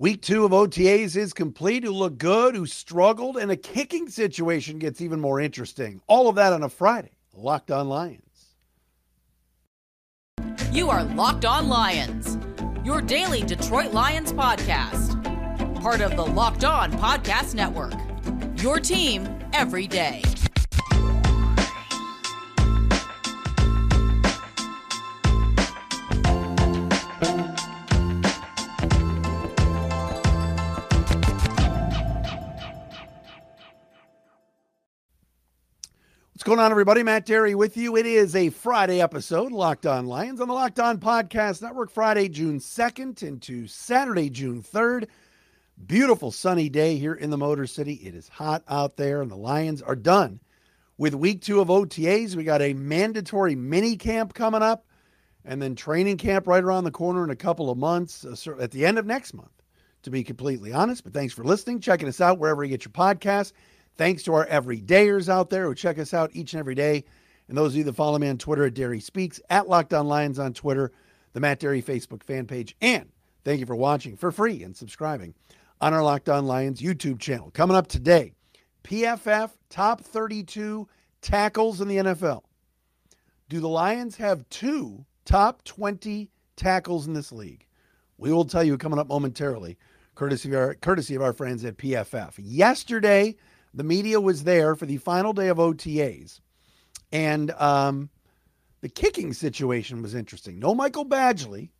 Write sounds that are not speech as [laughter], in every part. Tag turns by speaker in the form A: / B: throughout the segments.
A: Week two of OTAs is complete. Who looked good, who struggled, and a kicking situation gets even more interesting. All of that on a Friday. Locked on Lions.
B: You are Locked On Lions, your daily Detroit Lions podcast. Part of the Locked On Podcast Network. Your team every day.
A: Going on, everybody? Matt Dery with you. It is a Friday episode, Locked On Lions, on the Locked On Podcast Network, Friday, June 2nd into Saturday, June 3rd. Beautiful sunny day here in the Motor City. It is hot out there, and the Lions are done with week two of OTAs. We got a mandatory mini camp coming up, and then training camp right around the corner in a couple of months, uh, at the end of next month, to be completely honest. But thanks for listening, checking us out wherever you get your podcasts. Thanks to our everydayers out there who check us out each and every day. And those of you that follow me on Twitter at Dery Speaks, at Locked On Lions on Twitter, the Matt Dery Facebook fan page. And thank you for watching for free and subscribing on our Locked On Lions YouTube channel. Coming up today, PFF top 32 tackles in the NFL. Do the Lions have two top 20 tackles in this league? We will tell you coming up momentarily, courtesy of our, courtesy of our friends at PFF. Yesterday, the media was there for the final day of OTAs. And um, the kicking situation was interesting. No Michael Badgley,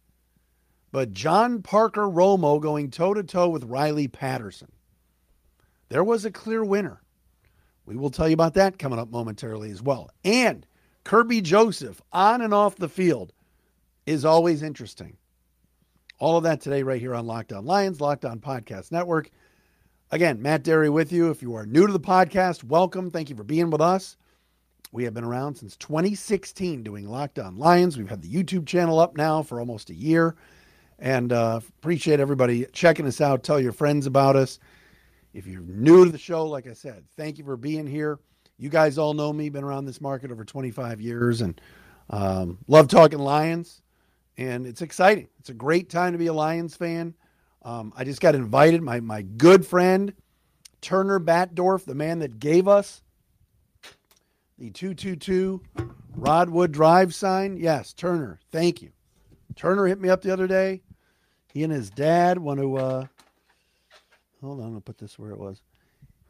A: but John Parker Romo going toe to toe with Riley Patterson. There was a clear winner. We will tell you about that coming up momentarily as well. And Kerby Joseph on and off the field is always interesting. All of that today, right here on Locked On Lions, Locked On Podcast Network. Again, Matt Dery with you. If you are new to the podcast, welcome. Thank you for being with us. We have been around since 2016 doing Locked On Lions. We've had the YouTube channel up now for almost a year. And uh, appreciate everybody checking us out. Tell your friends about us. If you're new to the show, like I said, thank you for being here. You guys all know me, been around this market over 25 years and um, love talking Lions. And it's exciting. It's a great time to be a Lions fan. Um, I just got invited. My my good friend Turner Batdorf, the man that gave us the 222 Rodwood Drive sign. Yes, Turner. Thank you. Turner hit me up the other day. He and his dad want to. Uh, hold on, I'll put this where it was.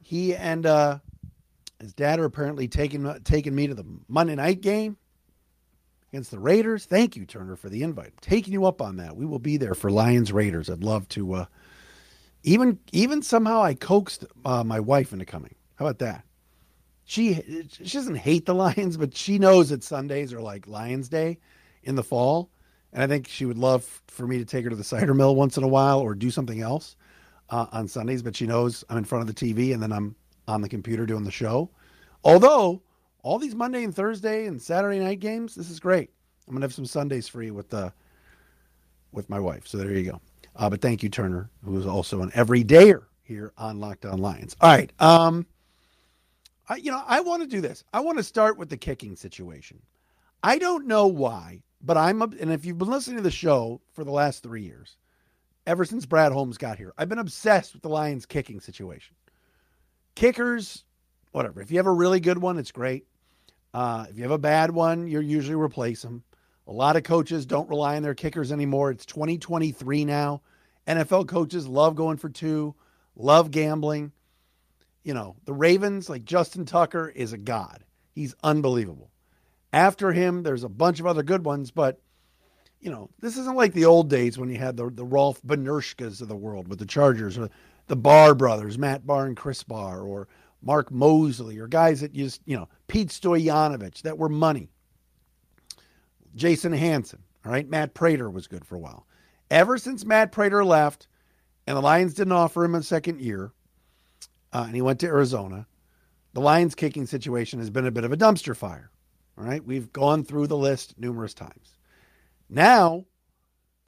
A: He and uh, his dad are apparently taking taking me to the Monday night game against the Raiders. Thank you, Turner, for the invite. taking you up on that. We will be there for Lions Raiders. I'd love to. Uh, even even somehow I coaxed uh, my wife into coming. How about that? She she doesn't hate the [laughs] Lions, but she knows that Sundays are like Lions Day in the fall, and I think she would love for me to take her to the cider mill once in a while or do something else uh, on Sundays. But she knows I'm in front of the TV and then I'm on the computer doing the show. Although all these Monday and Thursday and Saturday night games, this is great. I'm gonna have some Sundays free with the uh, with my wife. So there you go. Uh, but thank you, Turner, who is also an everydayer here on Locked On Lions. All right. Um, I, you know, I want to do this. I want to start with the kicking situation. I don't know why, but I'm, and if you've been listening to the show for the last three years, ever since Brad Holmes got here, I've been obsessed with the Lions kicking situation. Kickers, whatever. If you have a really good one, it's great. Uh, if you have a bad one, you usually replace them. A lot of coaches don't rely on their kickers anymore. It's 2023 now. NFL coaches love going for two, love gambling. You know, the Ravens, like Justin Tucker, is a god. He's unbelievable. After him, there's a bunch of other good ones, but you know, this isn't like the old days when you had the the Rolf Benirschkas of the world with the Chargers, or the Bahr brothers, Matt Bahr and Chris Bahr, or Mark Moseley or guys that used, you know, Pete Stoyanovich that were money. Jason Hanson, all right? Matt Prater was good for a while. Ever since Matt Prater left and the Lions didn't offer him a second year, uh, and he went to Arizona, the Lions kicking situation has been a bit of a dumpster fire. All right. We've gone through the list numerous times. Now,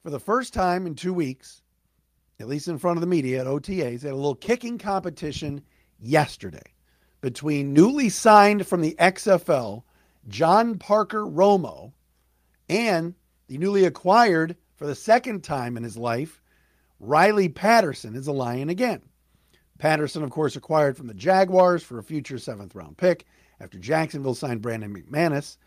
A: for the first time in two weeks, at least in front of the media at OTAs, they had a little kicking competition yesterday between newly signed from the XFL John Parker Romo and the newly acquired for the second time in his life Riley Patterson is a Lion again. Patterson, of course, acquired from the Jaguars for a future seventh round pick after Jacksonville signed Brandon McManus.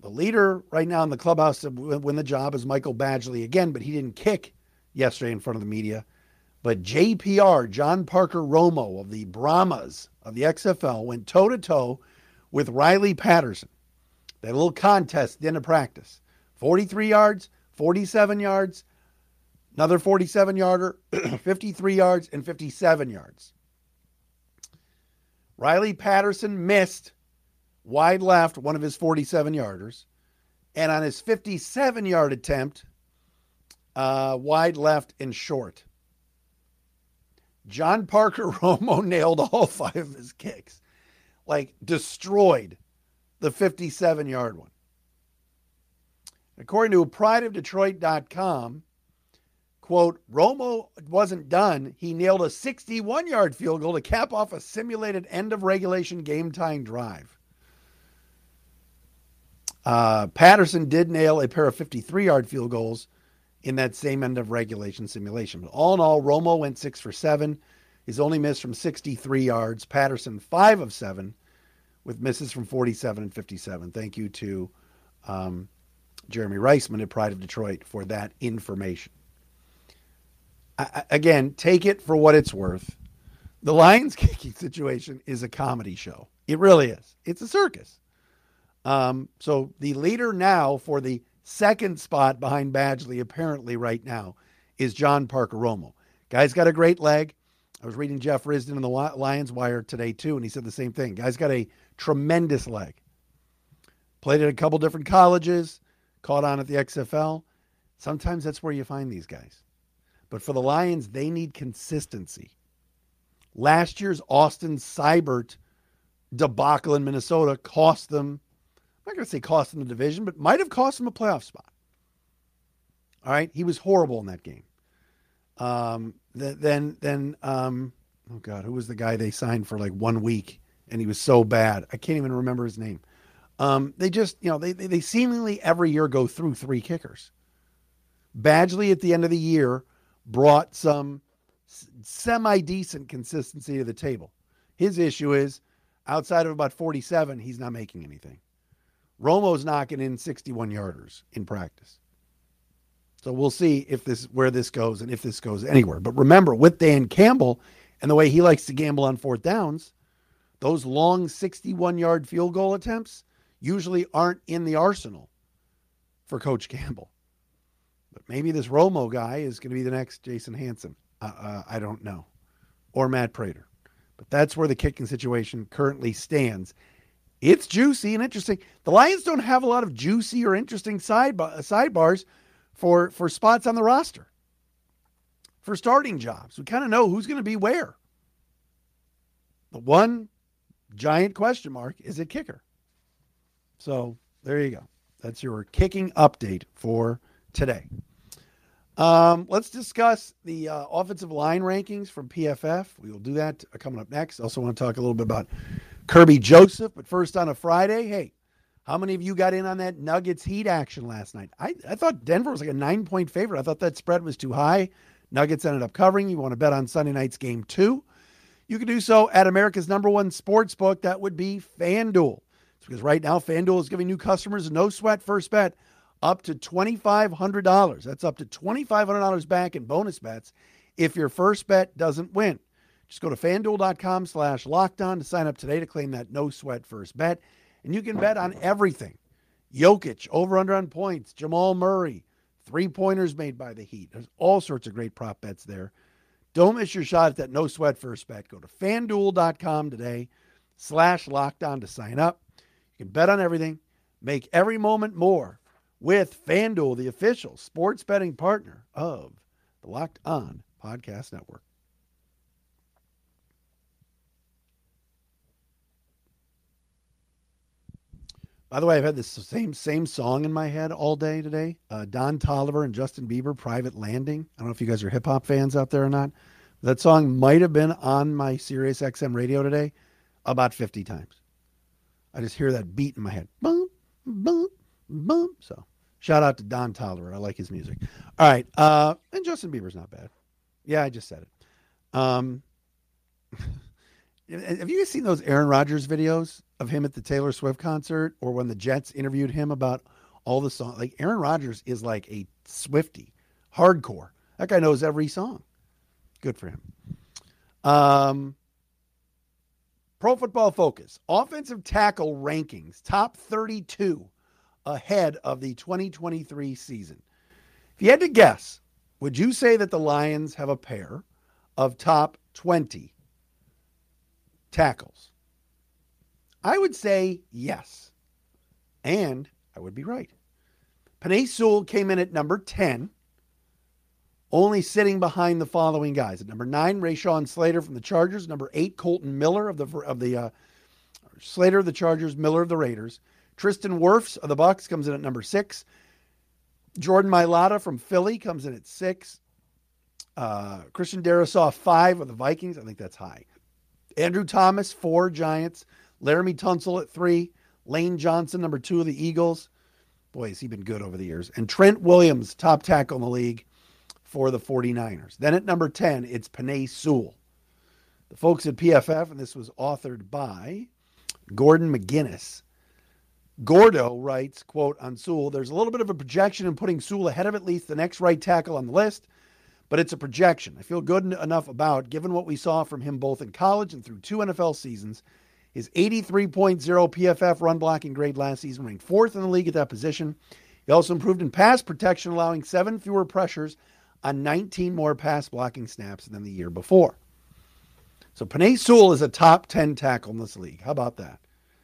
A: The leader right now in the clubhouse to win the job is Michael Badgley again, but he didn't kick yesterday in front of the media. But JPR, John Parker Romo of the Brahmas of the XFL, went toe to toe with Riley Patterson. A little contest at a practice 43 yards, 47 yards, another 47 yarder, [clears throat] 53 yards, and 57 yards. Riley Patterson missed wide left one of his 47 yarders. And on his 57 yard attempt, uh, wide left and short. John Parker [laughs] Romo nailed all five of his kicks, like destroyed the 57 yard one. According to prideofdetroit.com, quote, Romo wasn't done. He nailed a 61 yard field goal to cap off a simulated end of regulation game tying drive. Uh, Patterson did nail a pair of 53 yard field goals in that same end of regulation simulation. But all in all, Romo went six for seven. He's only missed from 63 yards. Patterson, five of seven, with misses from 47 and 57. Thank you to um, Jeremy Reisman at Pride of Detroit for that information. I, again, take it for what it's worth. The Lions [laughs] kicking situation is a comedy show. It really is. It's a circus. Um, so the leader now for the second spot behind Badgley, apparently right now, is John Parker Romo. Guy's got a great leg. I was reading Jeff Risdon in the Lions Wire today too, and he said the same thing. Guy's got a tremendous leg. Played at a couple different colleges, caught on at the XFL. Sometimes that's where you find these guys. But for the Lions, they need consistency. Last year's Austin Seibert debacle in Minnesota cost them not going to say cost him the division, but might have cost him a playoff spot. All right, he was horrible in that game. Um, then, then, um, oh god, who was the guy they signed for like one week, and he was so bad. I can't even remember his name. Um, they just, you know, they, they they seemingly every year go through three kickers. Badgley at the end of the year brought some semi decent consistency to the table. His issue is outside of about 47, he's not making anything. Romo's knocking in 61 yarders in practice. So we'll see if this where this goes and if this goes anywhere. But remember, with Dan Campbell and the way he likes to gamble on fourth downs, those long 61 yard field goal attempts usually aren't in the arsenal for Coach Campbell. But maybe this Romo guy is going to be the next Jason Hanson. Uh, uh, I don't know. Or Matt Prater. But that's where the kicking situation currently stands. It's juicy and interesting. The Lions don't have a lot of juicy or interesting side sidebars for for spots on the roster. For starting jobs, we kind of know who's going to be where. The one giant question mark is it kicker. So there you go. That's your kicking update for today. Um, let's discuss the uh, offensive line rankings from PFF. We will do that coming up next. Also, want to talk a little bit about Kerby Joseph. But first on a Friday, hey, how many of you got in on that Nuggets Heat action last night? I, I thought Denver was like a nine point favorite. I thought that spread was too high. Nuggets ended up covering. You want to bet on Sunday night's game two? You can do so at America's number one sports book. That would be FanDuel. It's because right now FanDuel is giving new customers no sweat first bet up to $2,500. That's up to $2,500 back in bonus bets if your first bet doesn't win. Just go to fanduel.com slash locked on to sign up today to claim that no sweat first bet. And you can bet on everything. Jokic, over under on points, Jamal Murray, three pointers made by the Heat. There's all sorts of great prop bets there. Don't miss your shot at that no sweat first bet. Go to fanduel.com today slash locked on to sign up. You can bet on everything, make every moment more with FanDuel, the official sports betting partner of the Locked On Podcast Network. By the way, I've had this same same song in my head all day today. Uh, Don Toliver and Justin Bieber, "Private Landing." I don't know if you guys are hip hop fans out there or not. That song might have been on my Sirius XM radio today about fifty times. I just hear that beat in my head. Boom, boom, boom. So shout out to Don Toliver. I like his music. All right, uh, and Justin Bieber's not bad. Yeah, I just said it. Um, [laughs] have you guys seen those Aaron Rodgers videos of him at the Taylor Swift concert or when the Jets interviewed him about all the songs? Like Aaron Rodgers is like a Swifty, hardcore. That guy knows every song. Good for him. Um, Pro Football Focus offensive tackle rankings top 32 ahead of the 2023 season. If you had to guess, would you say that the Lions have a pair of top 20 tackles? I would say yes. And I would be right. Penei Sewell came in at number 10, only sitting behind the following guys. At number nine, Rashawn Slater from the Chargers. Number eight, Kolton Miller of the of the uh, Slater of the Chargers, Miller of the Raiders. Tristan Wirfs of the Bucks comes in at number six. Jordan Mailata from Philly comes in at six. Uh, Christian Darrisaw five of the Vikings. I think that's high. Andrew Thomas four Giants. Laremy Tunsil at three. Lane Johnson number two of the Eagles. Boy, has he been good over the years. And Trent Williams, top tackle in the league for the 49ers. Then at number 10, it's Penei Sewell. The folks at PFF, and this was authored by Gordon McGuinness. Gordo writes, quote, on Sewell, there's a little bit of a projection in putting Sewell ahead of at least the next right tackle on the list, but it's a projection. I feel good enough about, given what we saw from him both in college and through two NFL seasons, his 83.0 PFF run blocking grade last season ranked fourth in the league at that position. He also improved in pass protection, allowing seven fewer pressures on 19 more pass blocking snaps than the year before. So Penei Sewell is a top 10 tackle in this league. How about that?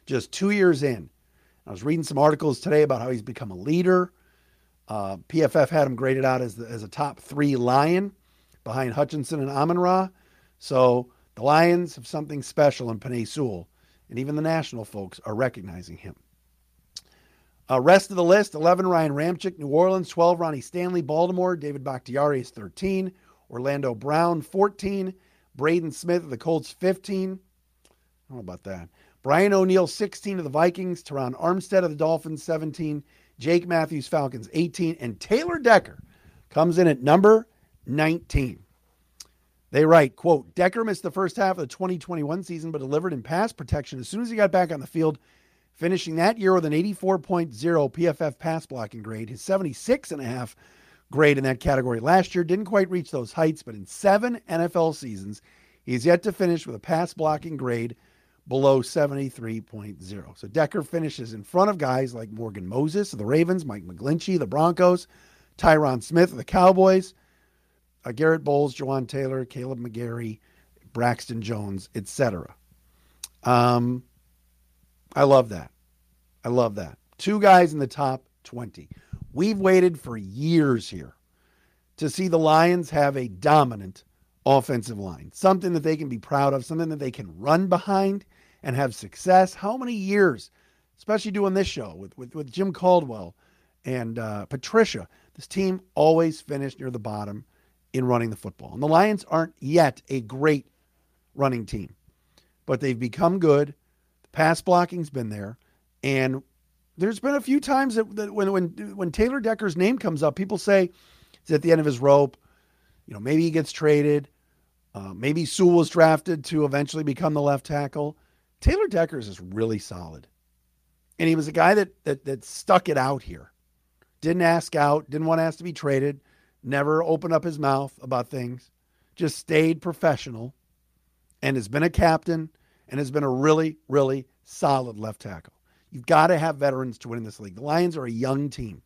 A: Just two years in. I was reading some articles today about how he's become a leader. Uh, PFF had him graded out as, the, as a top three Lion behind Hutchinson and Amon Ra. So the Lions have something special in Penei Sewell, and even the national folks are recognizing him. Uh, rest of the list 11 Ryan Ramczyk, New Orleans, 12 Ronnie Stanley, Baltimore, David Bakhtiari is 13, Orlando Brown 14, Braden Smith of the Colts 15. I don't know about that. Brian O'Neill 16 of the Vikings, Terron Armstead of the Dolphins 17, Jake Matthews Falcons 18, and Taylor Decker comes in at number 19. They write, quote, Decker missed the first half of the 2021 season, but delivered in pass protection as soon as he got back on the field finishing that year with an 84.0 PFF pass blocking grade. His 76.5 grade in that category last year didn't quite reach those heights, but in seven NFL seasons, he's yet to finish with a pass blocking grade below 73.0. So Decker finishes in front of guys like Morgan Moses of the Ravens, Mike McGlinchey, the Broncos, Tyron Smith of the Cowboys, uh, Garett Bolles, Jawaan Taylor, Caleb McGary, Braxton Jones, etc. Um, I love that. I love that. Two guys in the top 20. We've waited for years here to see the Lions have a dominant offensive line, something that they can be proud of, something that they can run behind and have success. How many years, especially doing this show with, with, with Jim Caldwell and uh, Patricia, this team always finished near the bottom in running the football. And the Lions aren't yet a great running team, but they've become good. The Pass blocking's been there, and there's been a few times that, that when when when Taylor Decker's name comes up, people say he's at the end of his rope. You know, maybe he gets traded. Uh, maybe Sewell was drafted to eventually become the left tackle. Taylor Deckers is really solid, and he was a guy that that that stuck it out here. Didn't ask out. Didn't want to ask to be traded. Never opened up his mouth about things. Just stayed professional, and has been a captain and has been a really, really solid left tackle. You've got to have veterans to win in this league. The Lions are a young team.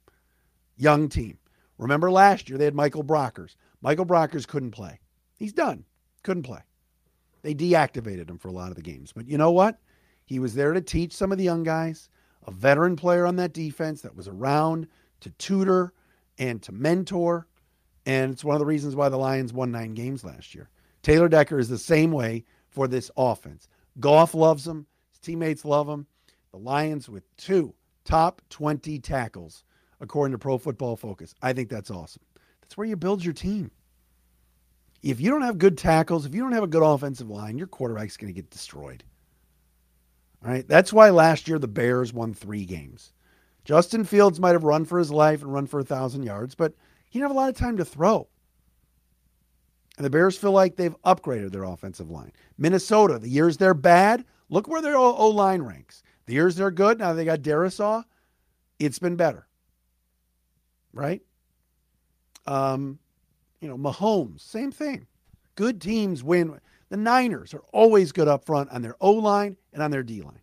A: Young team. Remember last year they had Michael Brockers. Michael Brockers couldn't play. He's done. Couldn't play. They deactivated him for a lot of the games. But you know what? He was there to teach some of the young guys, a veteran player on that defense that was around to tutor and to mentor. And it's one of the reasons why the Lions won nine games last year. Taylor Decker is the same way for this offense. Goff loves him. His teammates love him. The Lions with two top 20 tackles, according to Pro Football Focus. I think that's awesome. That's where you build your team. If you don't have good tackles, if you don't have a good offensive line, your quarterback's going to get destroyed. All right. That's why last year the Bears won three games. Justin Fields might have run for his life and run for a thousand yards, but he didn't have a lot of time to throw. And the Bears feel like they've upgraded their offensive line. Minnesota, the years they're bad, look where their O line ranks. The years they're good, now they got Darrisaw, it's been better. Right? Um, you know, Mahomes, same thing. Good teams win. The Niners are always good up front on their O line and on their D line.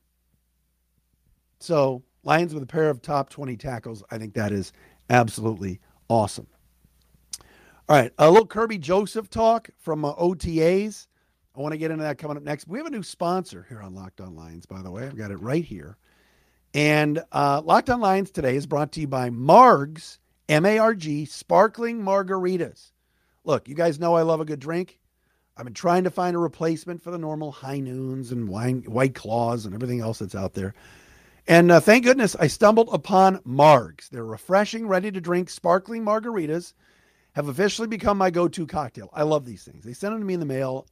A: So, Lions with a pair of top 20 tackles, I think that is absolutely awesome. All right, a little Kerby Joseph talk from uh, OTAs. I want to get into that coming up next. We have a new sponsor here on Locked On Lions, by the way. I've got it right here. And uh, Locked On Lions today is brought to you by Margs, M A R G, sparkling margaritas. Look, you guys know I love a good drink. I've been trying to find a replacement for the normal high noons and wine, white claws and everything else that's out there. And uh, thank goodness I stumbled upon Margs. They're refreshing, ready to drink, sparkling margaritas have officially become my go to cocktail. I love these things. They sent them to me in the mail.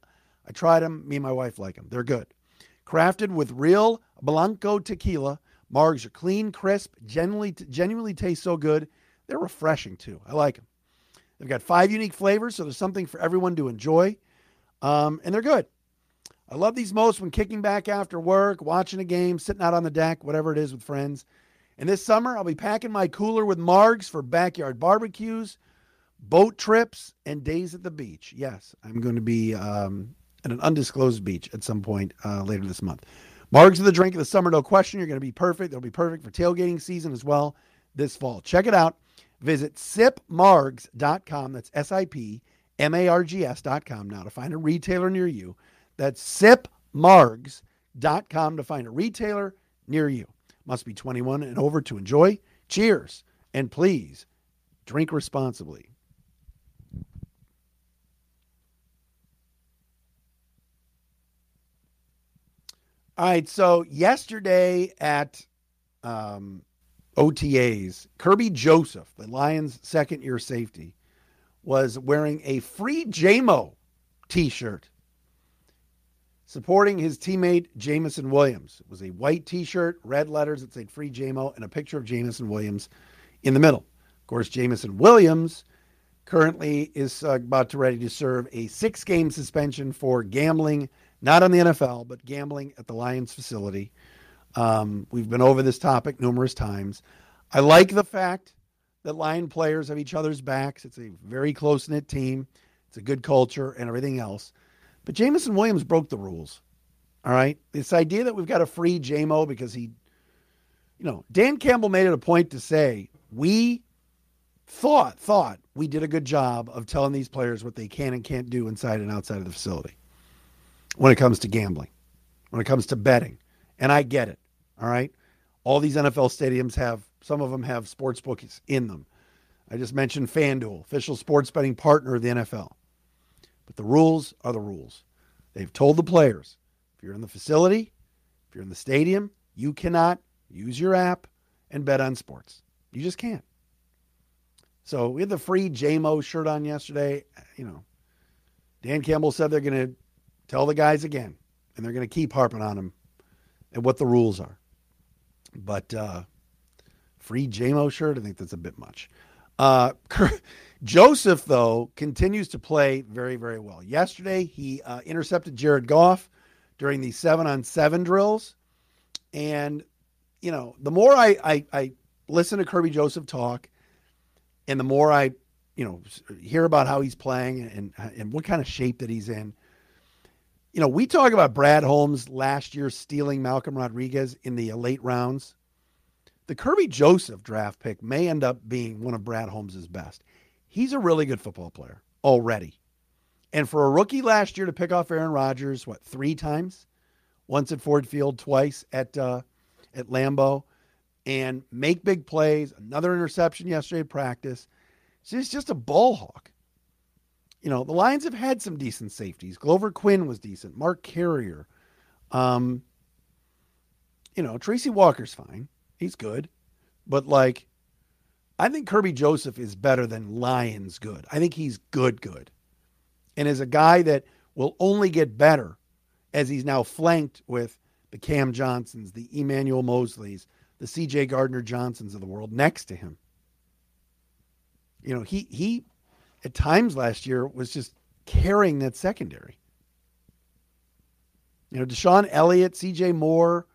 A: I tried them. Me and my wife like them. They're good. Crafted with real Blanco tequila, Margs are clean, crisp, genuinely, genuinely taste so good. They're refreshing too. I like them. They've got five unique flavors, so there's something for everyone to enjoy. Um, and they're good. I love these most when kicking back after work, watching a game, sitting out on the deck, whatever it is with friends. And this summer, I'll be packing my cooler with Margs for backyard barbecues, boat trips, and days at the beach. Yes, I'm going to be um, at an undisclosed beach at some point uh, later this month. Margs are the drink of the summer, no question. You're going to be perfect. They'll be perfect for tailgating season as well this fall. Check it out. Visit sipmargs.com. That's S I P M A R G S.com now to find a retailer near you. That's sipmargs.com to find a retailer near you. Must be 21 and over to enjoy. Cheers. And please drink responsibly. All right. So yesterday at um, OTAs, Kerby Joseph, the Lions' second year safety, was wearing a free JMO t shirt supporting his teammate Jameson Williams. It was a white t shirt, red letters that said free JMO, and a picture of Jameson Williams in the middle. Of course, Jameson Williams currently is uh, about to ready to serve a six game suspension for gambling not on the NFL, but gambling at the Lions facility. Um, we've been over this topic numerous times. I like the fact that Lion players have each other's backs. It's a very close knit team. It's a good culture and everything else. But Jameson Williams broke the rules. All right. This idea that we've got a free JMO because he, you know, Dan Campbell made it a point to say, we thought, thought we did a good job of telling these players what they can and can't do inside and outside of the facility when it comes to gambling, when it comes to betting. And I get it. All right. All these NFL stadiums have, some of them have sports bookies in them. I just mentioned FanDuel, official sports betting partner of the NFL. But the rules are the rules. They've told the players if you're in the facility, if you're in the stadium, you cannot use your app and bet on sports. You just can't. So we had the free JMO shirt on yesterday. You know, Dan Campbell said they're going to Tell the guys again, and they're going to keep harping on them and what the rules are. But uh, free JMO shirt, I think that's a bit much. Uh, [laughs] Joseph, though, continues to play very, very well. Yesterday, he uh, intercepted Jared Goff during the seven on seven drills. And, you know, the more I, I, I listen to Kerby Joseph talk, and the more I, you know, hear about how he's playing and, and what kind of shape that he's in, you know, we talk about Brad Holmes last year stealing Malcolm Rodriguez in the late rounds. The Kerby Joseph draft pick may end up being one of Brad Holmes' best. He's a really good football player already. And for a rookie last year to pick off Aaron Rodgers, what, three times? Once at Ford Field, twice at uh, at Lambeau, and make big plays. Another interception yesterday at practice. So he's just a ball hawk you know, the Lions have had some decent safeties. Glover Quin was decent. Mark Carrier. Um, you know, Tracy Walker's fine. He's good. But like, I think Kerby Joseph is better than Lions good. I think he's good, good. And as a guy that will only get better as he's now flanked with the Cam Johnsons, the Emmanuel Moseleys, the CJ Gardner Johnsons of the world next to him. You know, he he at times last year was just carrying that secondary. You know, DeShon Elliott, CJ Moore,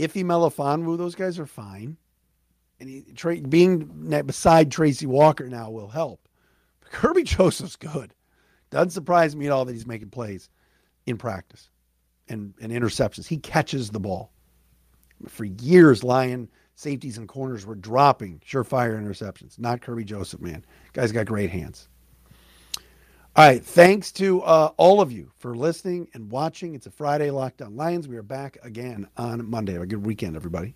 A: Ife Melifonwu, those guys are fine. And he, being beside Tracy Walker now will help. But Kerby [laughs] Joseph's good. Doesn't surprise me at all that he's making plays in practice and, and interceptions. He catches the ball. For years, Lion safeties and corners were dropping surefire interceptions. Not Kerby Joseph, man. Guy's got great hands. All right. Thanks to uh, all of you for listening and watching. It's a Friday Locked On Lions. We are back again on Monday. Have a good weekend, everybody.